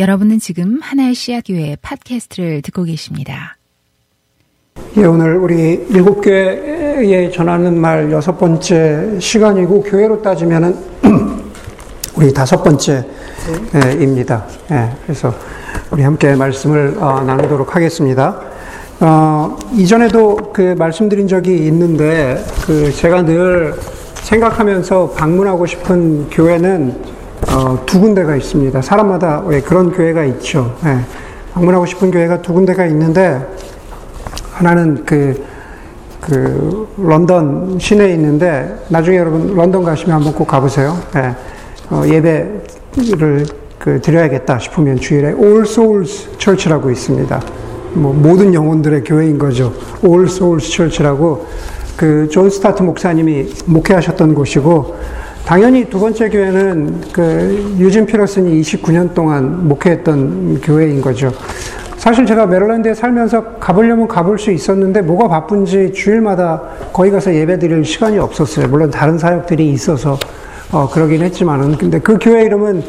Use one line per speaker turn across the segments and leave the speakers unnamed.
여러분은 지금 하나의 씨앗교회 팟캐스트를 듣고 계십니다.
예, 오늘 우리 일곱 교회에 전하는 말 여섯 번째 시간이고 교회로 따지면은 우리 다섯 번째입니다. 예, 그래서 우리 함께 말씀을 어, 나누도록 하겠습니다. 어, 이전에도 그 말씀드린 적이 있는데 그 제가 늘 생각하면서 방문하고 싶은 교회는 어, 두 군데가 있습니다. 사람마다 왜 그런 교회가 있죠. 예, 방문하고 싶은 교회가 두 군데가 있는데 하나는 그, 그 런던 시내에 있는데 나중에 여러분 런던 가시면 한번 꼭 가보세요. 예, 어, 예배를 그 드려야겠다 싶으면 주일에 All Souls Church라고 있습니다. 뭐 모든 영혼들의 교회인 거죠. All Souls Church라고 그 존 스토트 목사님이 목회하셨던 곳이고 당연히 두 번째 교회는 그 유진 피러슨이 29년 동안 목회했던 교회인 거죠. 사실 제가 메릴랜드에 살면서 가보려면 가볼 수 있었는데 뭐가 바쁜지 주일마다 거기 가서 예배 드릴 시간이 없었어요. 물론 다른 사역들이 있어서 어, 그러긴 했지만은 근데 그 교회 이름은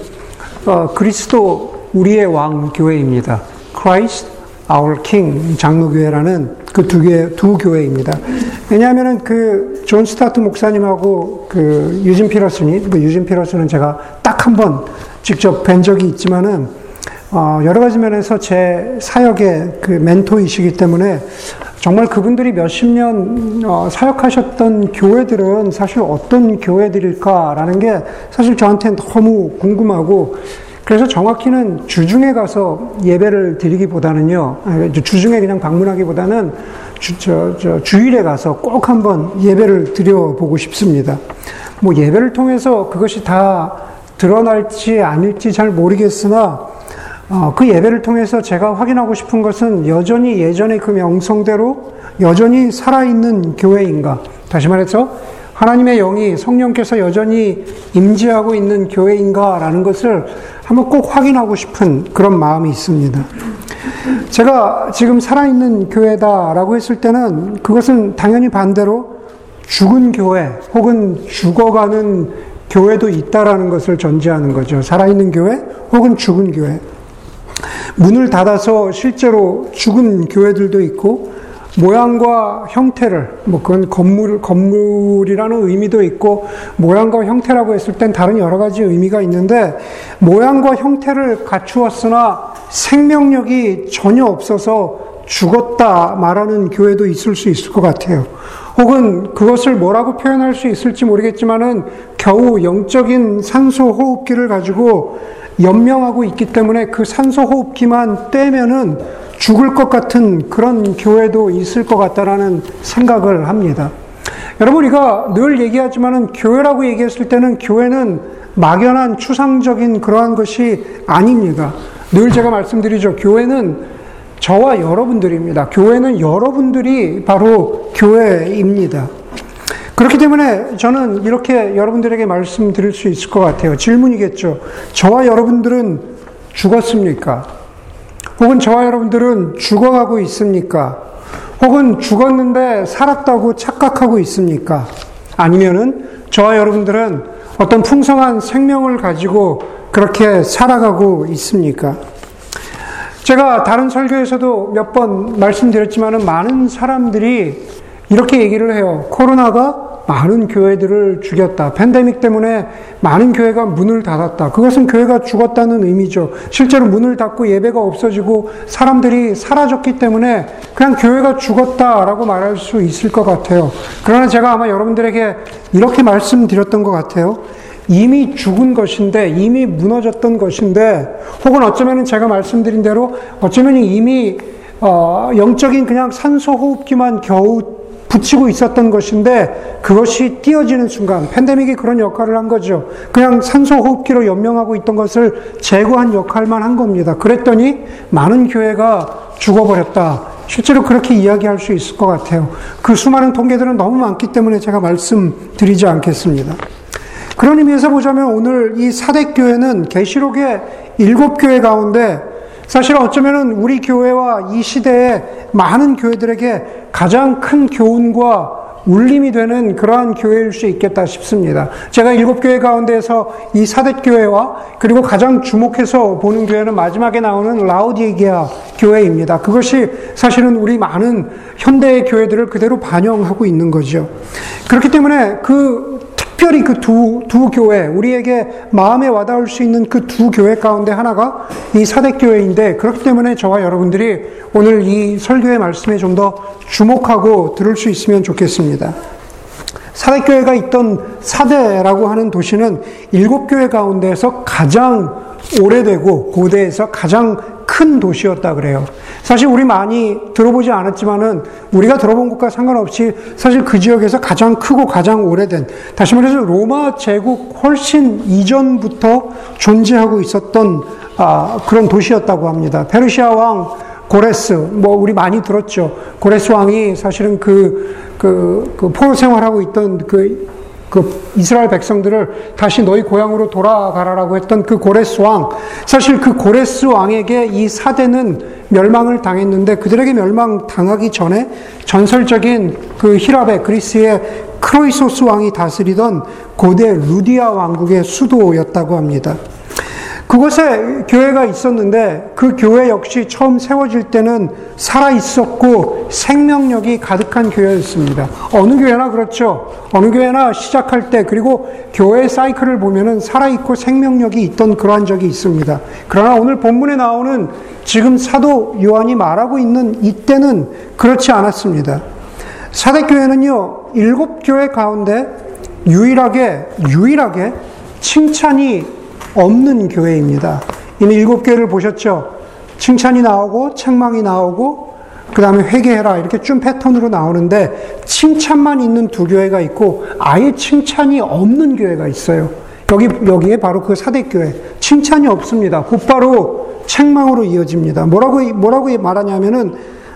어, 그리스도 우리의 왕 교회입니다. Christ Our King 장로교회라는 그 두 개, 두 교회입니다. 왜냐하면은 그 존 스토트 목사님하고 그 유진 피터슨이, 그 유진 피터슨은 제가 딱 한 번 직접 뵌 적이 있지만은 어, 여러 가지 면에서 제 사역의 그 멘토이시기 때문에 정말 그분들이 몇십 년 어, 사역하셨던 교회들은 사실 어떤 교회들일까라는 게 사실 저한테는 너무 궁금하고 그래서 정확히는 주중에 가서 예배를 드리기보다는요, 주중에 그냥 방문하기보다는 주, 저, 저, 주일에 가서 꼭 한번 예배를 드려보고 싶습니다. 뭐 예배를 통해서 그것이 다 드러날지 아닐지 잘 모르겠으나, 어, 그 예배를 통해서 제가 확인하고 싶은 것은 여전히 예전의 그 명성대로 여전히 살아있는 교회인가. 다시 말해서 하나님의 영이 성령께서 여전히 임재하고 있는 교회인가라는 것을 한번 꼭 확인하고 싶은 그런 마음이 있습니다. 제가 지금 살아있는 교회다라고 했을 때는 그것은 당연히 반대로 죽은 교회 혹은 죽어가는 교회도 있다라는 것을 전제하는 거죠. 살아있는 교회 혹은 죽은 교회. 문을 닫아서 실제로 죽은 교회들도 있고 모양과 형태를 뭐 그건 건물 건물이라는 의미도 있고 모양과 형태라고 했을 땐 다른 여러 가지 의미가 있는데 모양과 형태를 갖추었으나 생명력이 전혀 없어서 죽었다 말하는 교회도 있을 수 있을 것 같아요. 혹은 그것을 뭐라고 표현할 수 있을지 모르겠지만은 겨우 영적인 산소 호흡기를 가지고 연명하고 있기 때문에 그 산소 호흡기만 떼면은 죽을 것 같은 그런 교회도 있을 것 같다라는 생각을 합니다. 여러분, 우리가 늘 얘기하지만은 교회라고 얘기했을 때는 교회는 막연한 추상적인 그러한 것이 아닙니다. 늘 제가 말씀드리죠. 교회는 저와 여러분들입니다. 교회는 여러분들이 바로 교회입니다. 그렇기 때문에 저는 이렇게 여러분들에게 말씀드릴 수 있을 것 같아요. 질문이겠죠. 저와 여러분들은 죽었습니까? 혹은 저와 여러분들은 죽어가고 있습니까? 혹은 죽었는데 살았다고 착각하고 있습니까? 아니면은 저와 여러분들은 어떤 풍성한 생명을 가지고 그렇게 살아가고 있습니까? 제가 다른 설교에서도 몇 번 말씀드렸지만은 많은 사람들이 이렇게 얘기를 해요. 코로나가 많은 교회들을 죽였다. 팬데믹 때문에 많은 교회가 문을 닫았다. 그것은 교회가 죽었다는 의미죠. 실제로 문을 닫고 예배가 없어지고 사람들이 사라졌기 때문에 그냥 교회가 죽었다라고 말할 수 있을 것 같아요. 그러나 제가 아마 여러분들에게 이렇게 말씀드렸던 것 같아요. 이미 죽은 것인데, 이미 무너졌던 것인데, 혹은 어쩌면 제가 말씀드린 대로 어쩌면 이미 어, 영적인 그냥 산소 호흡기만 겨우 붙이고 있었던 것인데 그것이 띄어지는 순간 팬데믹이 그런 역할을 한 거죠. 그냥 산소 호흡기로 연명하고 있던 것을 제거한 역할만 한 겁니다. 그랬더니 많은 교회가 죽어버렸다. 실제로 그렇게 이야기할 수 있을 것 같아요. 그 수많은 통계들은 너무 많기 때문에 제가 말씀드리지 않겠습니다. 그런 의미에서 보자면 오늘 이 사대 교회는 계시록의 일곱 교회 가운데 사실 어쩌면 우리 교회와 이 시대의 많은 교회들에게 가장 큰 교훈과 울림이 되는 그러한 교회일 수 있겠다 싶습니다. 제가 일곱 교회 가운데서 이 사대 교회와 그리고 가장 주목해서 보는 교회는 마지막에 나오는 라우디게아 교회입니다. 그것이 사실은 우리 많은 현대의 교회들을 그대로 반영하고 있는 거죠. 그렇기 때문에 그 특별히 그 두, 두 교회, 우리에게 마음에 와닿을 수 있는 그 두 교회 가운데 하나가 이 사대교회인데, 그렇기 때문에 저와 여러분들이 오늘 이 설교의 말씀에 좀 더 주목하고 들을 수 있으면 좋겠습니다. 사대교회가 있던 사대라고 하는 도시는 일곱 교회 가운데서 가장 오래되고 고대에서 가장 큰 도시였다 그래요. 사실 우리 많이 들어보지 않았지만은 우리가 들어본 것과 상관없이 사실 그 지역에서 가장 크고 가장 오래된 다시 말해서 로마 제국 훨씬 이전부터 존재하고 있었던 아, 그런 도시였다고 합니다. 페르시아 왕 고레스, 뭐, 우리 많이 들었죠. 고레스 왕이 사실은 그, 그, 그 포로 생활하고 있던 그, 그 이스라엘 백성들을 다시 너희 고향으로 돌아가라라고 했던 그 고레스 왕. 사실 그 고레스 왕에게 이 사대는 멸망을 당했는데 그들에게 멸망 당하기 전에 전설적인 그 히랍의 그리스의 크로이소스 왕이 다스리던 고대 루디아 왕국의 수도였다고 합니다. 그곳에 교회가 있었는데 그 교회 역시 처음 세워질 때는 살아 있었고 생명력이 가득한 교회였습니다. 어느 교회나 그렇죠. 어느 교회나 시작할 때 그리고 교회 사이클을 보면은 살아 있고 생명력이 있던 그러한 적이 있습니다. 그러나 오늘 본문에 나오는 지금 사도 요한이 말하고 있는 이때는 그렇지 않았습니다. 사대교회는요, 일곱 교회 가운데 유일하게, 유일하게 칭찬이 없는 교회입니다. 이미 일곱 교회를 보셨죠? 칭찬이 나오고 책망이 나오고 그 다음에 회개해라 이렇게 쭉 패턴으로 나오는데 칭찬만 있는 두 교회가 있고 아예 칭찬이 없는 교회가 있어요. 여기 여기에 바로 그 사데 교회 칭찬이 없습니다. 곧바로 책망으로 이어집니다. 뭐라고 뭐라고 말하냐면은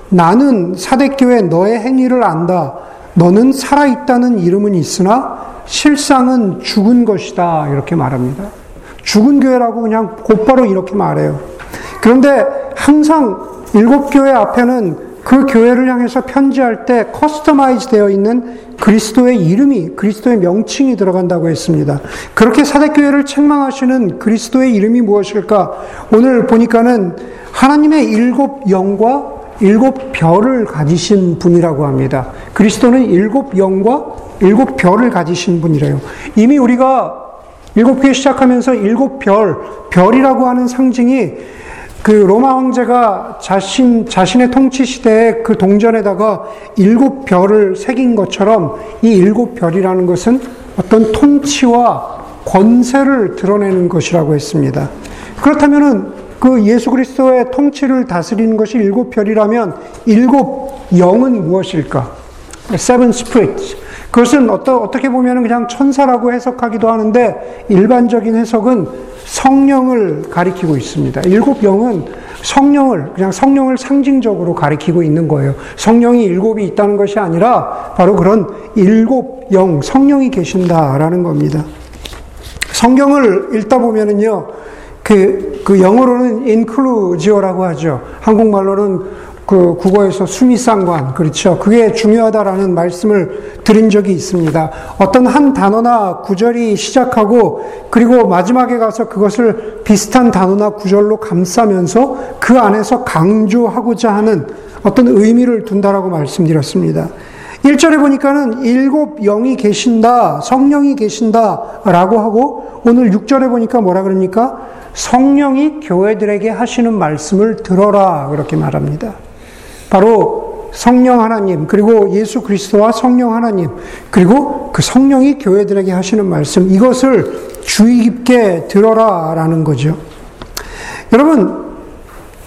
나는 사데 교회 너의 행위를 안다. 너는 살아 있다는 이름은 있으나 실상은 죽은 것이다 이렇게 말합니다. 죽은 교회라고 그냥 곧바로 이렇게 말해요. 그런데 항상 일곱 교회 앞에는 그 교회를 향해서 편지할 때 customize 되어 있는 그리스도의 이름이, 그리스도의 명칭이 들어간다고 했습니다. 그렇게 사대교회를 책망하시는 그리스도의 이름이 무엇일까? 오늘 보니까는 하나님의 일곱 영과 일곱 별을 가지신 분이라고 합니다. 그리스도는 일곱 영과 일곱 별을 가지신 분이래요. 이미 우리가 일곱 개 시작하면서 일곱 별, 별이라고 하는 상징이 그 로마 황제가 자신, 자신의 통치 시대에 그 동전에다가 일곱 별을 새긴 것처럼 이 일곱 별이라는 것은 어떤 통치와 권세를 드러내는 것이라고 했습니다. 그렇다면은 그 예수 그리스도의 통치를 다스리는 것이 일곱 별이라면 일곱 영은 무엇일까? Seven spirits. 그것은 어떻게 보면 그냥 천사라고 해석하기도 하는데 일반적인 해석은 성령을 가리키고 있습니다. 일곱 영은 성령을 그냥 성령을 상징적으로 가리키고 있는 거예요. 성령이 일곱이 있다는 것이 아니라 바로 그런 일곱 영 성령이 계신다라는 겁니다. 성경을 읽다 보면은요. 그, 그 영어로는 inclusio라고 하죠. 한국말로는 그 국어에서 수미상관, 그렇죠. 그게 중요하다라는 말씀을 드린 적이 있습니다. 어떤 한 단어나 구절이 시작하고 그리고 마지막에 가서 그것을 비슷한 단어나 구절로 감싸면서 그 안에서 강조하고자 하는 어떤 의미를 둔다라고 말씀드렸습니다. 1절에 보니까는 일곱 영이 계신다, 성령이 계신다 라고 하고 오늘 6절에 보니까 뭐라 그럽니까? 성령이 교회들에게 하시는 말씀을 들어라 그렇게 말합니다. 바로 성령 하나님, 그리고 예수 그리스도와 성령 하나님, 그리고 그 성령이 교회들에게 하시는 말씀, 이것을 주의 깊게 들어라 라는 거죠. 여러분,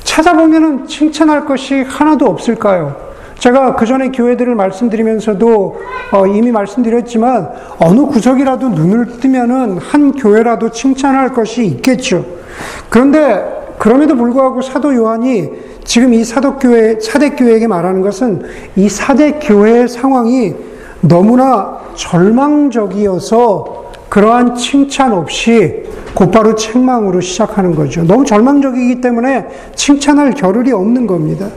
찾아보면 칭찬할 것이 하나도 없을까요? 제가 그 전에 교회들을 말씀드리면서도 어, 이미 말씀드렸지만 어느 구석이라도 눈을 뜨면은 한 교회라도 칭찬할 것이 있겠죠. 그런데 그럼에도 불구하고 사도 요한이 지금 이 사도교회, 사대교회에게 말하는 것은 이 사대교회의 상황이 너무나 절망적이어서 그러한 칭찬 없이 곧바로 책망으로 시작하는 거죠. 너무 절망적이기 때문에 칭찬할 겨를이 없는 겁니다.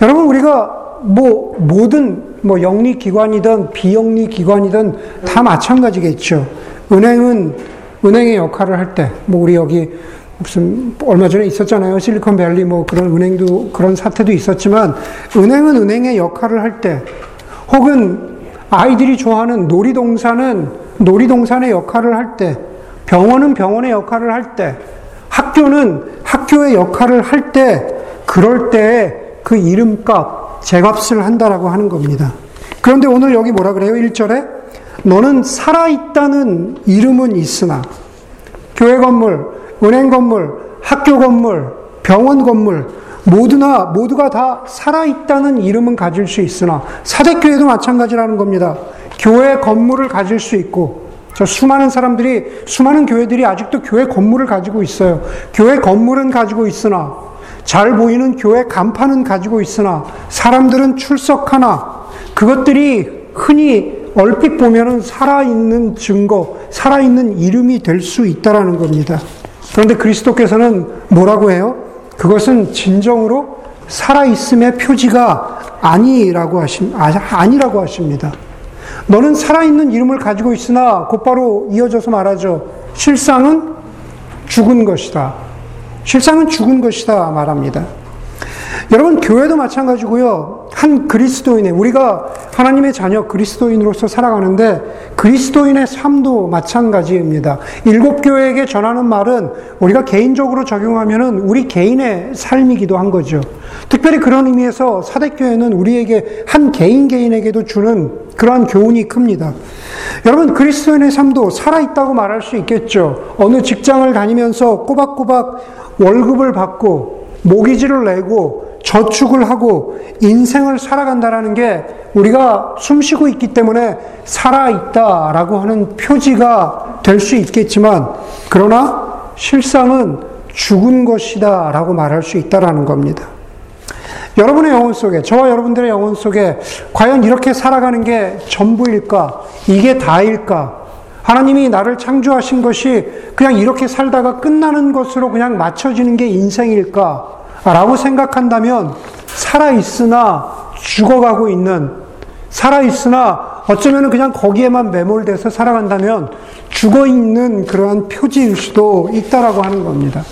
여러분, 우리가 뭐, 모든 뭐 영리 기관이든 비영리 기관이든 다 마찬가지겠죠. 은행은 은행의 역할을 할 때, 뭐 우리 여기 무슨 얼마 전에 있었잖아요. 실리콘밸리 뭐 그런 은행도 그런 사태도 있었지만 은행은 은행의 역할을 할 때, 혹은 아이들이 좋아하는 놀이동산은 놀이동산의 역할을 할 때, 병원은 병원의 역할을 할 때, 학교는 학교의 역할을 할 때, 그럴 때 그 이름값, 제값을 한다라고 하는 겁니다. 그런데 오늘 여기 뭐라 그래요? 1절에 너는 살아있다는 이름은 있으나 교회 건물, 은행 건물, 학교 건물, 병원 건물 모두나 모두가 다 살아있다는 이름은 가질 수 있으나 사대교회도 마찬가지라는 겁니다. 교회 건물을 가질 수 있고 저 수많은 사람들이 수많은 교회들이 아직도 교회 건물을 가지고 있어요. 교회 건물은 가지고 있으나 잘 보이는 교회 간판은 가지고 있으나 사람들은 출석하나 그것들이 흔히 얼핏 보면은 살아있는 증거, 살아있는 이름이 될 수 있다라는 겁니다. 그런데 그리스도께서는 뭐라고 해요? 그것은 진정으로 살아있음의 표지가 아니라고 하십, 아니라고 하십니다. 너는 살아있는 이름을 가지고 있으나 곧바로 이어져서 말하죠. 실상은 죽은 것이다. 실상은 죽은 것이다 말합니다. 여러분, 교회도 마찬가지고요. 한 그리스도인의, 우리가 하나님의 자녀 그리스도인으로서 살아가는데 그리스도인의 삶도 마찬가지입니다. 일곱 교회에게 전하는 말은 우리가 개인적으로 적용하면은 우리 개인의 삶이기도 한 거죠. 특별히 그런 의미에서 사대교회는 우리에게 한 개인 개인에게도 주는 그러한 교훈이 큽니다. 여러분, 그리스도인의 삶도 살아있다고 말할 수 있겠죠. 어느 직장을 다니면서 꼬박꼬박 월급을 받고 모기지를 내고 저축을 하고 인생을 살아간다라는 게 우리가 숨 쉬고 있기 때문에 살아있다라고 하는 표지가 될 수 있겠지만 그러나 실상은 죽은 것이다 라고 말할 수 있다라는 겁니다. 여러분의 영혼 속에, 저와 여러분들의 영혼 속에 과연 이렇게 살아가는 게 전부일까? 이게 다일까? 하나님이 나를 창조하신 것이 그냥 이렇게 살다가 끝나는 것으로 그냥 맞춰지는 게 인생일까? 라고 생각한다면 살아있으나 죽어가고 있는, 살아있으나 어쩌면 그냥 거기에만 매몰돼서 살아간다면 죽어있는 그러한 표지일 수도 있다라고 하는 겁니다.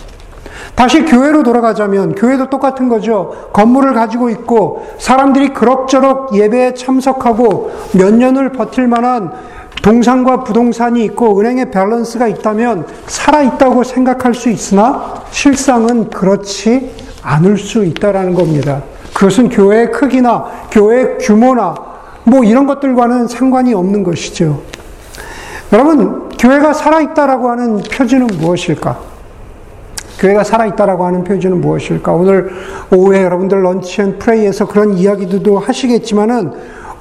다시 교회로 돌아가자면 교회도 똑같은 거죠. 건물을 가지고 있고 사람들이 그럭저럭 예배에 참석하고 몇 년을 버틸 만한 동산과 부동산이 있고 은행의 밸런스가 있다면 살아있다고 생각할 수 있으나 실상은 그렇지 않을 수 있다라는 겁니다. 그것은 교회의 크기나 교회의 규모나 뭐 이런 것들과는 상관이 없는 것이죠. 여러분, 교회가 살아있다라고 하는 표지는 무엇일까? 교회가 살아있다라고 하는 표지는 무엇일까? 오늘 오후에 여러분들 Lunch and Pray에서 그런 이야기들도 하시겠지만은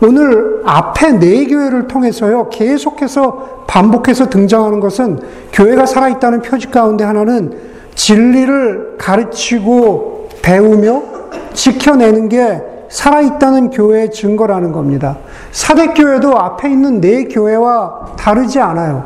오늘 앞에 네 교회를 통해서요, 계속해서 반복해서 등장하는 것은 교회가 살아있다는 표지 가운데 하나는 진리를 가르치고 배우며 지켜내는 게 살아있다는 교회의 증거라는 겁니다. 사대교회도 앞에 있는 네 교회와 다르지 않아요.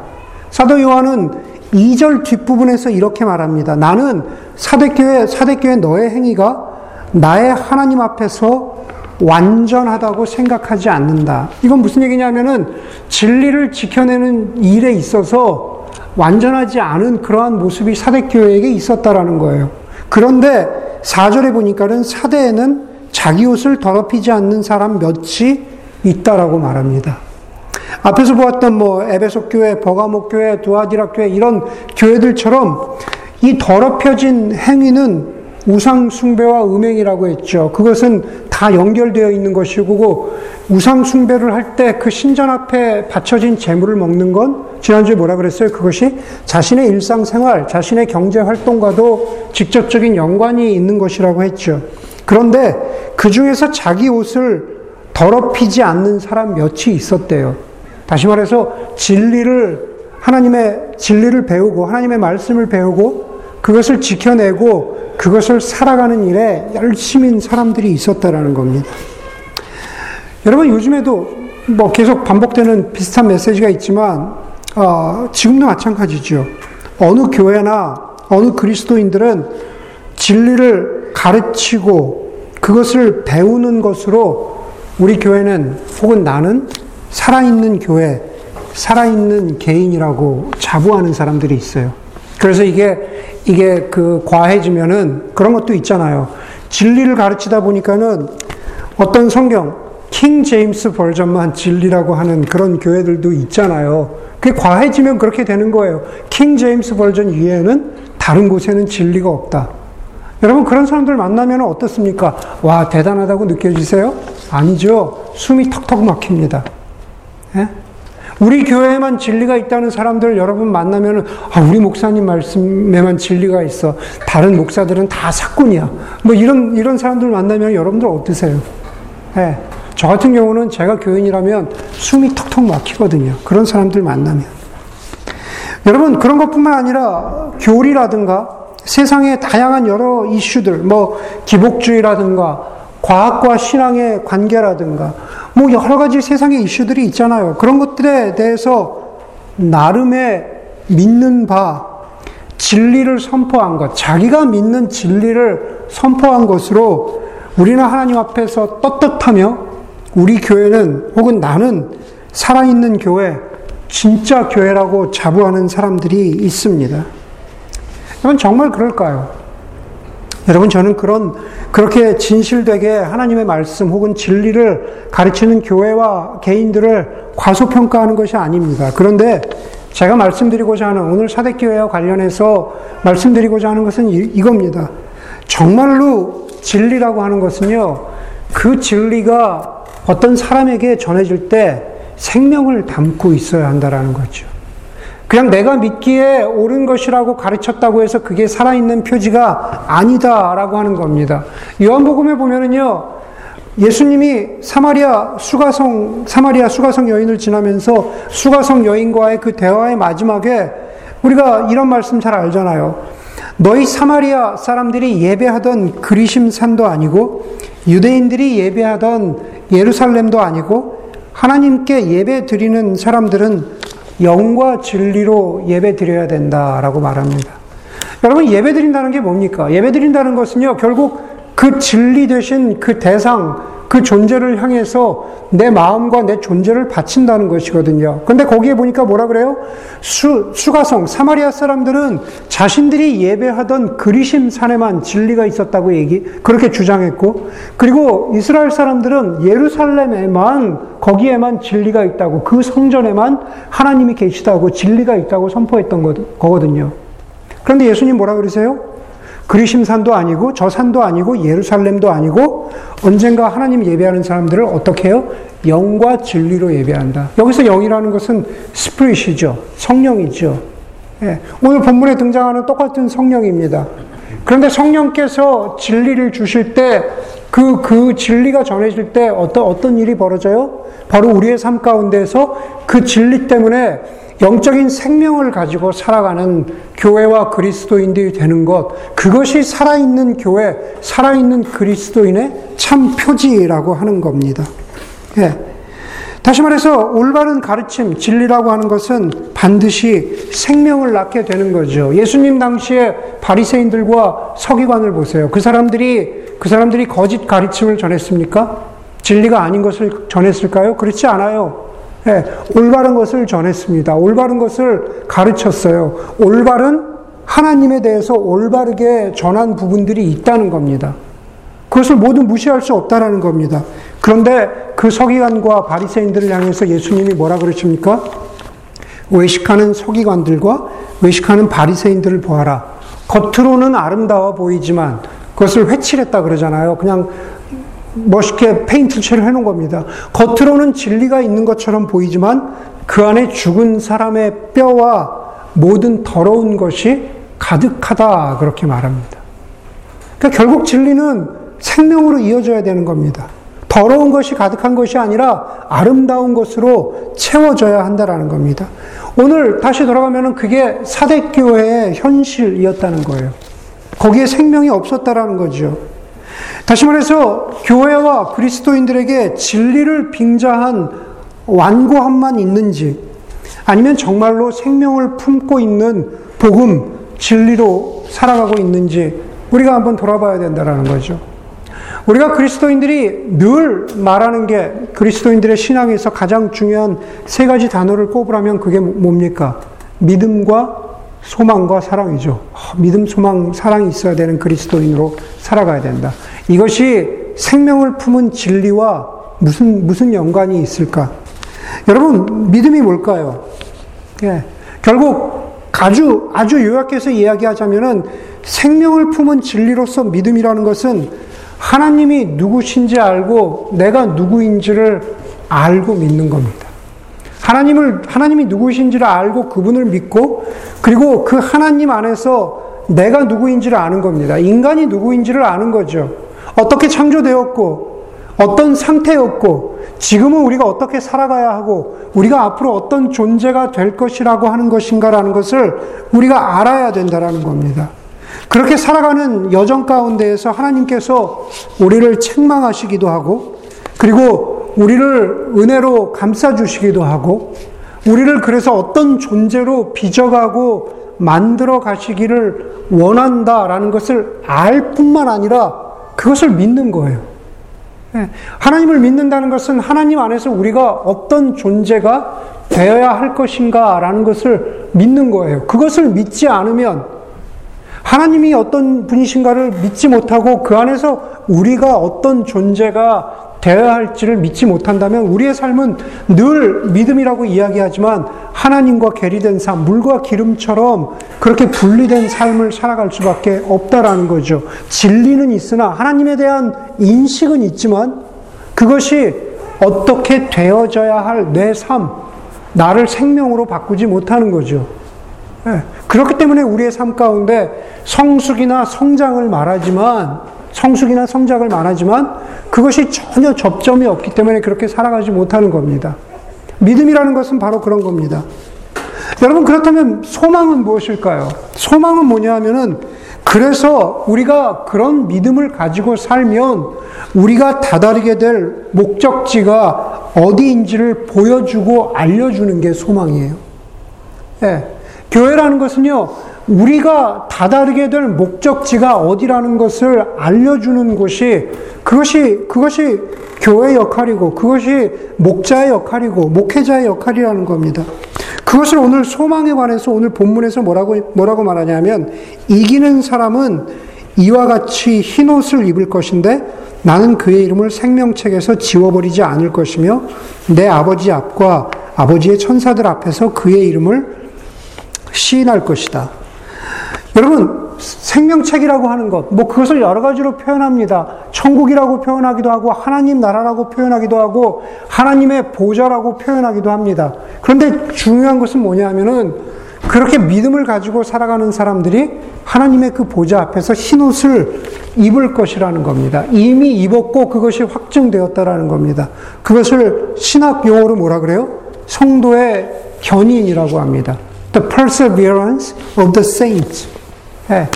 사도 요한은 2절 뒷부분에서 이렇게 말합니다. 나는 사대교회, 사대교회 너의 행위가 나의 하나님 앞에서 완전하다고 생각하지 않는다. 이건 무슨 얘기냐면은 진리를 지켜내는 일에 있어서 완전하지 않은 그러한 모습이 사대교회에게 있었다라는 거예요. 그런데 4절에 보니까는 사대에는 자기 옷을 더럽히지 않는 사람 몇이 있다라고 말합니다. 앞에서 보았던 뭐 에베소 교회, 버가목 교회, 두아디라 교회 이런 교회들처럼 이 더럽혀진 행위는 우상 숭배와 음행이라고 했죠. 그것은 다 연결되어 있는 것이고 우상 숭배를 할 때 그 신전 앞에 바쳐진 재물을 먹는 건 지난주에 뭐라 그랬어요? 그것이 자신의 일상생활, 자신의 경제 활동과도 직접적인 연관이 있는 것이라고 했죠. 그런데 그 중에서 자기 옷을 더럽히지 않는 사람 몇이 있었대요. 다시 말해서 진리를 하나님의 진리를 배우고 하나님의 말씀을 배우고 그것을 지켜내고 그것을 살아가는 일에 열심인 사람들이 있었다라는 겁니다. 여러분 요즘에도 뭐 계속 반복되는 비슷한 메시지가 있지만 어, 지금도 마찬가지죠. 어느 교회나 어느 그리스도인들은 진리를 가르치고 그것을 배우는 것으로 우리 교회는 혹은 나는 살아있는 교회, 살아있는 개인이라고 자부하는 사람들이 있어요. 그래서 이게, 이게 그 과해지면은 그런 것도 있잖아요. 진리를 가르치다 보니까는 어떤 성경, 킹 제임스 버전만 진리라고 하는 그런 교회들도 있잖아요. 그게 과해지면 그렇게 되는 거예요. 킹 제임스 버전 이외에는 다른 곳에는 진리가 없다. 여러분 그런 사람들 만나면 어떻습니까? 와 대단하다고 느껴지세요? 아니죠. 숨이 턱턱 막힙니다. 예? 우리 교회에만 진리가 있다는 사람들 여러분 만나면 아, 우리 목사님 말씀에만 진리가 있어. 다른 목사들은 다 사꾼이야. 뭐 이런 이런 사람들 만나면 여러분들 어떠세요? 예. 저 같은 경우는 제가 교인이라면 숨이 턱턱 막히거든요. 그런 사람들 만나면. 여러분 그런 것뿐만 아니라 교리라든가 세상의 다양한 여러 이슈들, 뭐 기복주의라든가 과학과 신앙의 관계라든가 뭐 여러 가지 세상의 이슈들이 있잖아요. 그런 것들에 대해서 나름의 믿는 바, 진리를 선포한 것, 자기가 믿는 진리를 선포한 것으로 우리는 하나님 앞에서 떳떳하며 우리 교회는 혹은 나는 살아있는 교회, 진짜 교회라고 자부하는 사람들이 있습니다. 여러분 정말 그럴까요? 여러분 저는 그런 그렇게 진실되게 하나님의 말씀 혹은 진리를 가르치는 교회와 개인들을 과소평가하는 것이 아닙니다. 그런데 제가 말씀드리고자 하는 오늘 사대교회와 관련해서 말씀드리고자 하는 것은 이, 겁니다 정말로 진리라고 하는 것은요. 그 진리가 어떤 사람에게 전해질 때 생명을 담고 있어야 한다라는 거죠. 그냥 내가 믿기에 옳은 것이라고 가르쳤다고 해서 그게 살아있는 표지가 아니다라고 하는 겁니다. 요한복음에 보면은요, 예수님이 사마리아 수가성, 사마리아 수가성 여인을 지나면서 수가성 여인과의 그 대화의 마지막에 우리가 이런 말씀 잘 알잖아요. 너희 사마리아 사람들이 예배하던 그리심 산도 아니고 유대인들이 예배하던 예루살렘도 아니고 하나님께 예배 드리는 사람들은 영과 진리로 예배 드려야 된다라고 말합니다. 여러분, 예배 드린다는 게 뭡니까? 예배 드린다는 것은요, 결국 그 진리 되신 그 대상, 그 존재를 향해서 내 마음과 내 존재를 바친다는 것이거든요. 근데 거기에 보니까 뭐라 그래요? 수, 수가성, 사마리아 사람들은 자신들이 예배하던 그리심 산에만 진리가 있었다고 얘기, 그렇게 주장했고, 그리고 이스라엘 사람들은 예루살렘에만, 거기에만 진리가 있다고, 그 성전에만 하나님이 계시다고 진리가 있다고 선포했던 거거든요. 그런데 예수님 뭐라 그러세요? 그리심산도 아니고 저 산도 아니고 예루살렘도 아니고 언젠가 하나님 예배하는 사람들을 어떻게 해요? 영과 진리로 예배한다. 여기서 영이라는 것은 스프릿이죠. 성령이죠. 예. 오늘 본문에 등장하는 똑같은 성령입니다. 그런데 성령께서 진리를 주실 때 그, 그 진리가 전해질 때 어떤, 어떤 일이 벌어져요? 바로 우리의 삶 가운데서 그 진리 때문에 영적인 생명을 가지고 살아가는 교회와 그리스도인들이 되는 것, 그것이 살아있는 교회, 살아있는 그리스도인의 참 표지라고 하는 겁니다. 예. 다시 말해서 올바른 가르침, 진리라고 하는 것은 반드시 생명을 낳게 되는 거죠. 예수님 당시에 바리새인들과 서기관을 보세요. 그 사람들이 그 사람들이 거짓 가르침을 전했습니까? 진리가 아닌 것을 전했을까요? 그렇지 않아요. 네, 올바른 것을 전했습니다. 올바른 것을 가르쳤어요. 올바른 하나님에 대해서 올바르게 전한 부분들이 있다는 겁니다. 그것을 모두 무시할 수 없다라는 겁니다. 그런데 그 서기관과 바리새인들을 향해서 예수님이 뭐라 그러십니까? 외식하는 서기관들과 외식하는 바리새인들을 보아라. 겉으로는 아름다워 보이지만 그것을 회칠했다 그러잖아요. 그냥 멋있게 페인트 칠을 해놓은 겁니다. 겉으로는 진리가 있는 것처럼 보이지만 그 안에 죽은 사람의 뼈와 모든 더러운 것이 가득하다. 그렇게 말합니다. 그러니까 결국 진리는 생명으로 이어져야 되는 겁니다. 더러운 것이 가득한 것이 아니라 아름다운 것으로 채워져야 한다라는 겁니다. 오늘 다시 돌아가면은 그게 사대교회의 현실이었다는 거예요. 거기에 생명이 없었다라는 거죠. 다시 말해서 교회와 그리스도인들에게 진리를 빙자한 완고함만 있는지 아니면 정말로 생명을 품고 있는 복음, 진리로 살아가고 있는지 우리가 한번 돌아봐야 된다는 거죠. 우리가 그리스도인들이 늘 말하는 게 그리스도인들의 신앙에서 가장 중요한 세 가지 단어를 꼽으라면 그게 뭡니까? 믿음과 소망과 사랑이죠. 아, 믿음, 소망, 사랑이 있어야 되는 그리스도인으로 살아가야 된다. 이것이 생명을 품은 진리와 무슨, 무슨 연관이 있을까? 여러분, 믿음이 뭘까요? 예. 결국 아주, 아주 요약해서 이야기하자면은 생명을 품은 진리로서 믿음이라는 것은 하나님이 누구신지 알고 내가 누구인지를 알고 믿는 겁니다. 하나님을, 하나님이 누구신지를 알고 그분을 믿고 그리고 그 하나님 안에서 내가 누구인지를 아는 겁니다. 인간이 누구인지를 아는 거죠. 어떻게 창조되었고, 어떤 상태였고, 지금은 우리가 어떻게 살아가야 하고, 우리가 앞으로 어떤 존재가 될 것이라고 하는 것인가라는 것을 우리가 알아야 된다라는 겁니다. 그렇게 살아가는 여정 가운데에서 하나님께서 우리를 책망하시기도 하고, 그리고 우리를 은혜로 감싸주시기도 하고, 우리를 그래서 어떤 존재로 빚어가고 만들어 가시기를 원한다라는 것을 알 뿐만 아니라 그것을 믿는 거예요. 예, 하나님을 믿는다는 것은 하나님 안에서 우리가 어떤 존재가 되어야 할 것인가라는 것을 믿는 거예요. 그것을 믿지 않으면 하나님이 어떤 분이신가를 믿지 못하고 그 안에서 우리가 어떤 존재가 되어야 할지를 믿지 못한다면 우리의 삶은 늘 믿음이라고 이야기하지만 하나님과 괴리된 삶, 물과 기름처럼 그렇게 분리된 삶을 살아갈 수밖에 없다라는 거죠. 진리는 있으나 하나님에 대한 인식은 있지만 그것이 어떻게 되어져야 할 내 삶, 나를 생명으로 바꾸지 못하는 거죠. 예, 그렇기 때문에 우리의 삶 가운데 성숙이나 성장을 말하지만 성숙이나 성장을 말하지만 그것이 전혀 접점이 없기 때문에 그렇게 살아가지 못하는 겁니다. 믿음이라는 것은 바로 그런 겁니다. 여러분 그렇다면 소망은 무엇일까요? 소망은 뭐냐 하면은 그래서 우리가 그런 믿음을 가지고 살면 우리가 다다르게 될 목적지가 어디인지를 보여주고 알려주는 게 소망이에요. 네. 교회라는 것은요, 우리가 다다르게 될 목적지가 어디라는 것을 알려주는 곳이, 그것이, 그것이 교회 역할이고, 그것이 목자의 역할이고, 목회자의 역할이라는 겁니다. 그것을 오늘 소망에 관해서 오늘 본문에서 뭐라고, 뭐라고 말하냐면, 이기는 사람은 이와 같이 흰 옷을 입을 것인데, 나는 그의 이름을 생명책에서 지워버리지 않을 것이며, 내 아버지 앞과 아버지의 천사들 앞에서 그의 이름을 시인할 것이다. 여러분, 생명책이라고 하는 것, 뭐 그것을 여러 가지로 표현합니다. 천국이라고 표현하기도 하고, 하나님 나라라고 표현하기도 하고, 하나님의 보좌라고 표현하기도 합니다. 그런데 중요한 것은 뭐냐 하면은, 그렇게 믿음을 가지고 살아가는 사람들이 하나님의 그 보좌 앞에서 흰 옷을 입을 것이라는 겁니다. 이미 입었고 그것이 확증되었다라는 겁니다. 그것을 신학 용어로 뭐라 그래요? 성도의 견인이라고 합니다. The perseverance of the saints. 예.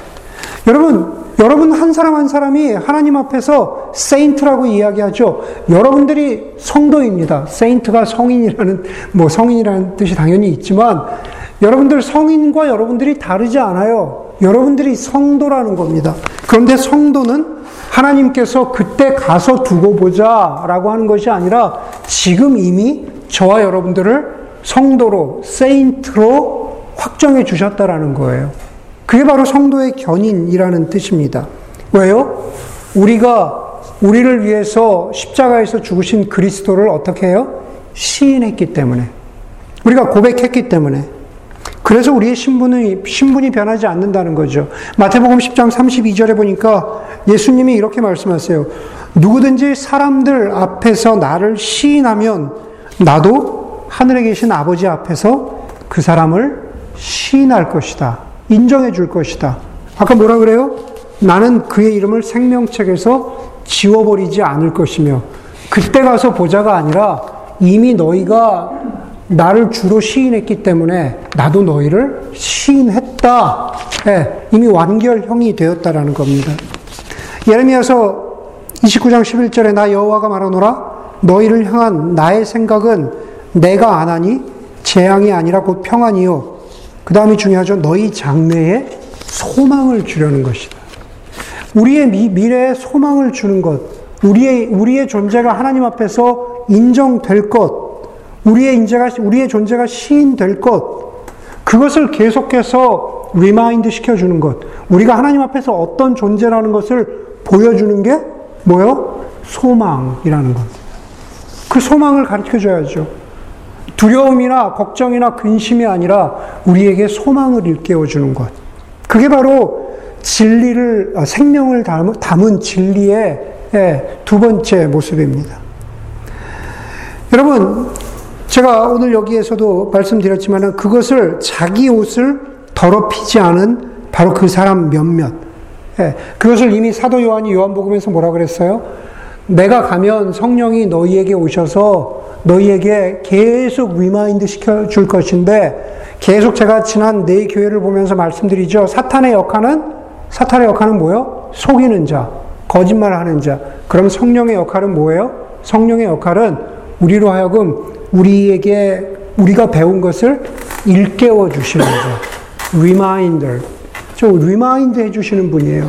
여러분, 여러분 한 사람 한 사람이 하나님 앞에서 saint라고 이야기하죠. 여러분들이 성도입니다. saint가 성인이라는, 뭐 성인이라는 뜻이 당연히 있지만, 여러분들 성인과 여러분들이 다르지 않아요. 여러분들이 성도라는 겁니다. 그런데 성도는 하나님께서 그때 가서 두고 보자 라고 하는 것이 아니라 지금 이미 저와 여러분들을 성도로, 세인트로 확정해 주셨다라는 거예요. 그게 바로 성도의 견인이라는 뜻입니다. 왜요? 우리가 우리를 위해서 십자가에서 죽으신 그리스도를 어떻게 해요? 시인했기 때문에. 우리가 고백했기 때문에. 그래서 우리의 신분이, 신분이 변하지 않는다는 거죠. 마태복음 10장 32절에 보니까 예수님이 이렇게 말씀하세요. 누구든지 사람들 앞에서 나를 시인하면 나도 하늘에 계신 아버지 앞에서 그 사람을 시인할 것이다. 인정해 줄 것이다. 아까 뭐라 그래요? 나는 그의 이름을 생명책에서 지워버리지 않을 것이며, 그때 가서 보자가 아니라 이미 너희가 나를 주로 시인했기 때문에 나도 너희를 시인했다. 네, 이미 완결형이 되었다라는 겁니다. 예레미야서 29장 11절에 나 여호와가 말하노라 너희를 향한 나의 생각은 내가 안 하니 재앙이 아니라 곧 평안이요 그 다음이 중요하죠. 너희 장래에 소망을 주려는 것이다. 우리의 미, 미래에 소망을 주는 것. 우리의, 우리의 존재가 하나님 앞에서 인정될 것, 우리의 인재가, 우리의 존재가 시인될 것, 그것을 계속해서 remind 시켜주는 것. 우리가 하나님 앞에서 어떤 존재라는 것을 보여주는 게 뭐요? 소망이라는 겁니다. 그 소망을 가르쳐 줘야죠. 두려움이나 걱정이나 근심이 아니라 우리에게 소망을 일깨워 주는 것. 그게 바로 진리를, 아, 생명을 담은 진리의 예, 두 번째 모습입니다. 여러분, 제가 오늘 여기에서도 말씀드렸지만 그것을 자기 옷을 더럽히지 않은 바로 그 사람 몇몇. 예, 그것을 이미 사도 요한이 요한복음에서 뭐라 그랬어요? 내가 가면 성령이 너희에게 오셔서 너희에게 계속 remind 시켜줄 것인데 계속 제가 지난 네 교회를 보면서 말씀드리죠. 사탄의 역할은 사탄의 역할은 뭐요? 속이는 자, 거짓말하는 자. 그럼 성령의 역할은 뭐예요? 성령의 역할은 우리로 하여금 우리에게 우리가 배운 것을 일깨워 주시는 자. reminder. 저 remind 해 주시는 분이에요.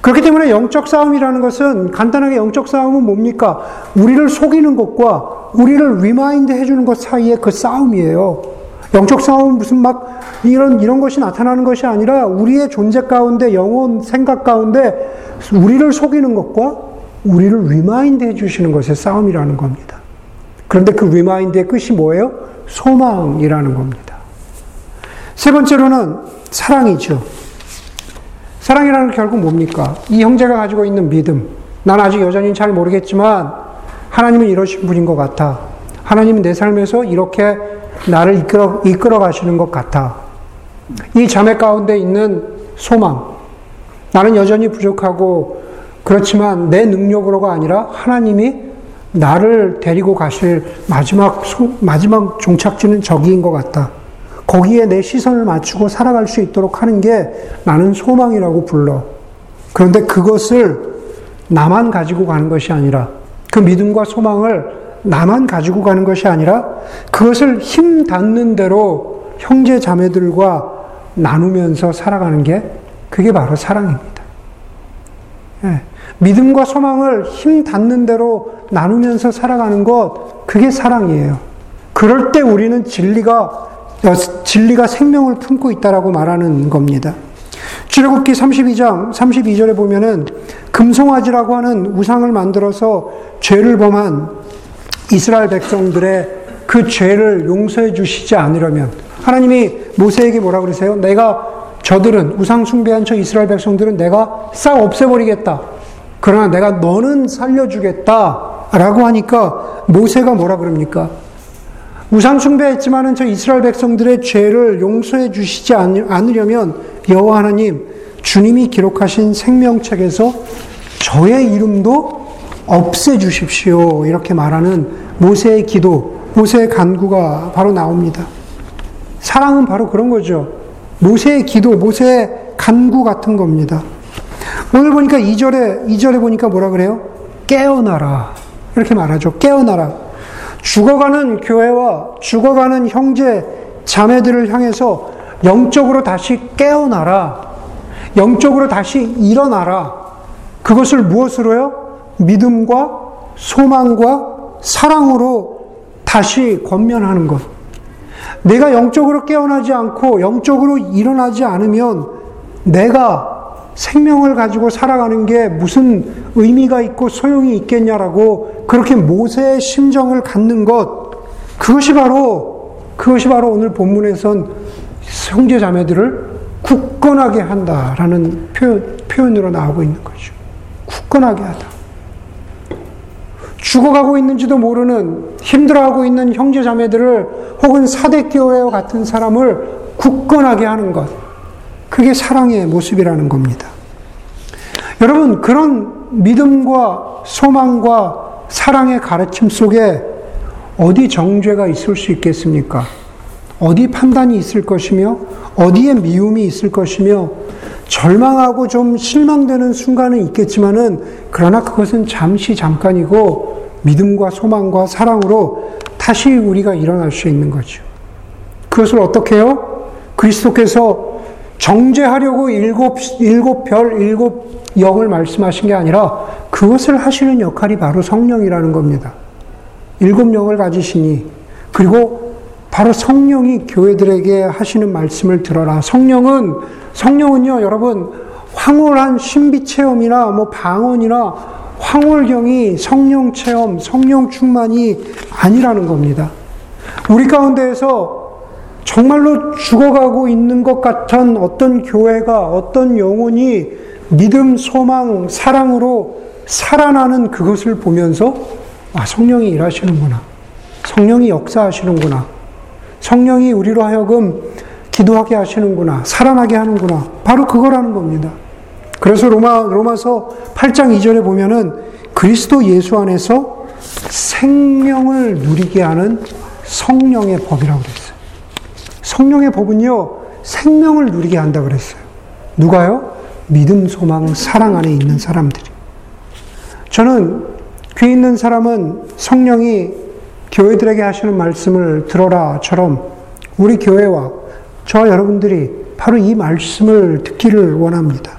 그렇기 때문에 영적 싸움이라는 것은 간단하게 영적 싸움은 뭡니까? 우리를 속이는 것과 우리를 remind 해주는 것 사이의 그 싸움이에요. 영적 싸움은 무슨 막 이런, 이런 것이 나타나는 것이 아니라 우리의 존재 가운데 영혼 생각 가운데 우리를 속이는 것과 우리를 remind 해주시는 것의 싸움이라는 겁니다. 그런데 그 remind의 끝이 뭐예요? 소망이라는 겁니다. 세 번째로는 사랑이죠. 사랑이라는 게 결국 뭡니까? 이 형제가 가지고 있는 믿음. 난 아직 여전히 잘 모르겠지만 하나님은 이러신 분인 것 같아. 하나님은 내 삶에서 이렇게 나를 이끌어, 이끌어 가시는 것 같아. 이 자매 가운데 있는 소망. 나는 여전히 부족하고 그렇지만 내 능력으로가 아니라 하나님이 나를 데리고 가실 마지막, 마지막 종착지는 저기인 것 같다. 거기에 내 시선을 맞추고 살아갈 수 있도록 하는 게 나는 소망이라고 불러. 그런데 그것을 나만 가지고 가는 것이 아니라 그 믿음과 소망을 나만 가지고 가는 것이 아니라 그것을 힘 닿는 대로 형제 자매들과 나누면서 살아가는 게 그게 바로 사랑입니다. 예. 믿음과 소망을 힘 닿는 대로 나누면서 살아가는 것, 그게 사랑이에요. 그럴 때 우리는 진리가 진리가 생명을 품고 있다라고 말하는 겁니다. 출애굽기 32장 32절에 보면은 금송아지라고 하는 우상을 만들어서 죄를 범한 이스라엘 백성들의 그 죄를 용서해 주시지 않으려면 하나님이 모세에게 뭐라 그러세요? 내가 저들은 우상 숭배한 저 이스라엘 백성들은 내가 싹 없애버리겠다. 그러나 내가 너는 살려주겠다라고 하니까 모세가 뭐라 그럽니까? 우상 숭배했지만은 저 이스라엘 백성들의 죄를 용서해 주시지 않으려면 여호와 하나님 주님이 기록하신 생명책에서 저의 이름도 없애 주십시오. 이렇게 말하는 모세의 기도, 모세의 간구가 바로 나옵니다. 사랑은 바로 그런 거죠. 모세의 기도, 모세의 간구 같은 겁니다. 오늘 보니까 2절에, 2절에 보니까 뭐라 그래요? 깨어나라. 이렇게 말하죠. 깨어나라. 죽어가는 교회와 죽어가는 형제, 자매들을 향해서 영적으로 다시 깨어나라. 영적으로 다시 일어나라. 그것을 무엇으로요? 믿음과 소망과 사랑으로 다시 권면하는 것. 내가 영적으로 깨어나지 않고 영적으로 일어나지 않으면 내가 생명을 가지고 살아가는 게 무슨 의미가 있고 소용이 있겠냐라고 그렇게 모세의 심정을 갖는 것, 그것이 바로, 그것이 바로 오늘 본문에선 형제 자매들을 굳건하게 한다라는 표현, 표현으로 나오고 있는 거죠. 굳건하게 하다. 죽어가고 있는지도 모르는 힘들어하고 있는 형제 자매들을 혹은 사대교회와 같은 사람을 굳건하게 하는 것. 그게 사랑의 모습이라는 겁니다. 여러분, 그런 믿음과 소망과 사랑의 가르침 속에 어디 정죄가 있을 수 있겠습니까? 어디 판단이 있을 것이며, 어디에 미움이 있을 것이며, 절망하고 좀 실망되는 순간은 있겠지만은, 그러나 그것은 잠시 잠깐이고, 믿음과 소망과 사랑으로 다시 우리가 일어날 수 있는 거죠. 그것을 어떻게 해요? 그리스도께서 정죄하려고 일곱, 일곱 별, 일곱 영을 말씀하신 게 아니라 그것을 하시는 역할이 바로 성령이라는 겁니다. 일곱 영을 가지시니 그리고 바로 성령이 교회들에게 하시는 말씀을 들어라. 성령은 성령은요, 여러분 황홀한 신비 체험이나 뭐 방언이나 황홀경이 성령 체험, 성령 충만이 아니라는 겁니다. 우리 가운데에서 정말로 죽어가고 있는 것 같은 어떤 교회가 어떤 영혼이 믿음, 소망, 사랑으로 살아나는 그것을 보면서 아, 성령이 일하시는구나. 성령이 역사하시는구나. 성령이 우리로 하여금 기도하게 하시는구나. 살아나게 하는구나. 바로 그거라는 겁니다. 그래서 로마, 로마서 8장 2절에 보면은 그리스도 예수 안에서 생명을 누리게 하는 성령의 법이라고 그랬어요. 성령의 법은요, 생명을 누리게 한다 그랬어요. 누가요? 믿음, 소망, 사랑 안에 있는 사람들이. 저는 귀 있는 사람은 성령이 교회들에게 하시는 말씀을 들어라처럼 우리 교회와 저 여러분들이 바로 이 말씀을 듣기를 원합니다.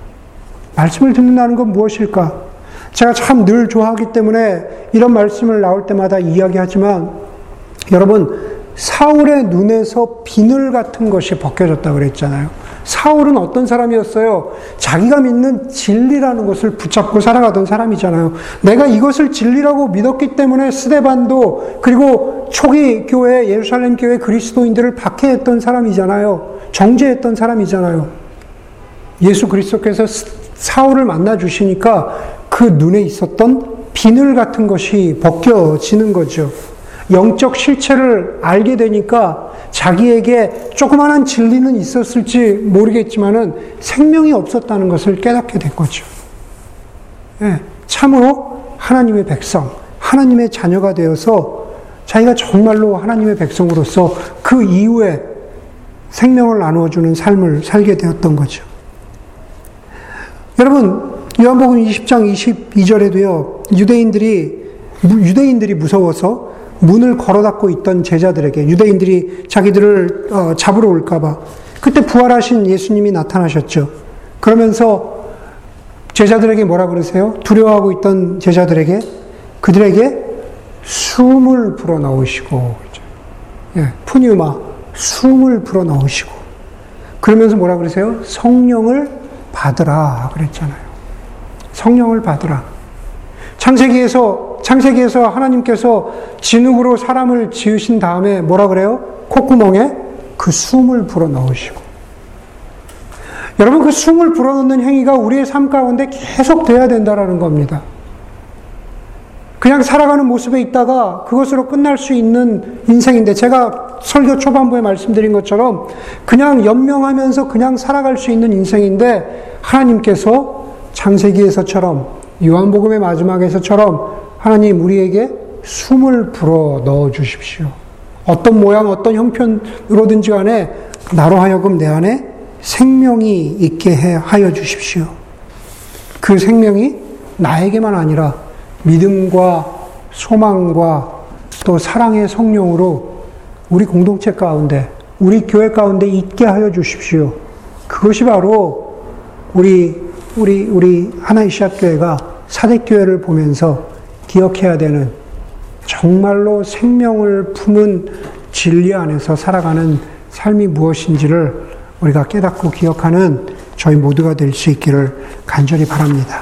말씀을 듣는다는 건 무엇일까? 제가 참 늘 좋아하기 때문에 이런 말씀을 나올 때마다 이야기하지만 여러분 사울의 눈에서 비늘 같은 것이 벗겨졌다 그랬잖아요. 사울은 어떤 사람이었어요? 자기가 믿는 진리라는 것을 붙잡고 살아가던 사람이잖아요. 내가 이것을 진리라고 믿었기 때문에 스데반도 그리고 초기 교회 예루살렘 교회 그리스도인들을 박해했던 사람이잖아요. 정죄했던 사람이잖아요. 예수 그리스도께서 사울을 만나 주시니까 그 눈에 있었던 비늘 같은 것이 벗겨지는 거죠. 영적 실체를 알게 되니까 자기에게 조그마한 진리는 있었을지 모르겠지만은 생명이 없었다는 것을 깨닫게 된 거죠. 예, 참으로 하나님의 백성, 하나님의 자녀가 되어서 자기가 정말로 하나님의 백성으로서 그 이후에 생명을 나누어주는 삶을 살게 되었던 거죠. 여러분, 요한복음 20장 22절에도요, 유대인들이, 유대인들이 무서워서 문을 걸어 닫고 있던 제자들에게 유대인들이 자기들을 어, 잡으러 올까봐 그때 부활하신 예수님이 나타나셨죠. 그러면서 제자들에게 뭐라 그러세요? 두려워하고 있던 제자들에게 그들에게 숨을 불어 넣으시고 예, 푸뉴마 숨을 불어 넣으시고 그러면서 뭐라 그러세요? 성령을 받으라 그랬잖아요. 성령을 받으라. 창세기에서 창세기에서 하나님께서 진흙으로 사람을 지으신 다음에 뭐라 그래요? 콧구멍에 그 숨을 불어 넣으시고. 여러분 그 숨을 불어 넣는 행위가 우리의 삶 가운데 계속 돼야 된다라는 겁니다. 그냥 살아가는 모습에 있다가 그것으로 끝날 수 있는 인생인데 제가 설교 초반부에 말씀드린 것처럼 그냥 연명하면서 그냥 살아갈 수 있는 인생인데 하나님께서 창세기에서처럼 요한복음의 마지막에서처럼 하나님 우리에게 숨을 불어 넣어 주십시오. 어떤 모양, 어떤 형편으로든지 간에 나로 하여금 내 안에 생명이 있게 하여 주십시오. 그 생명이 나에게만 아니라 믿음과 소망과 또 사랑의 성령으로 우리 공동체 가운데, 우리 교회 가운데 있게 하여 주십시오. 그것이 바로 우리 우리 우리 하나의 시합교회가 사대교회를 보면서 기억해야 되는 정말로 생명을 품은 진리 안에서 살아가는 삶이 무엇인지를 우리가 깨닫고 기억하는 저희 모두가 될 수 있기를 간절히 바랍니다.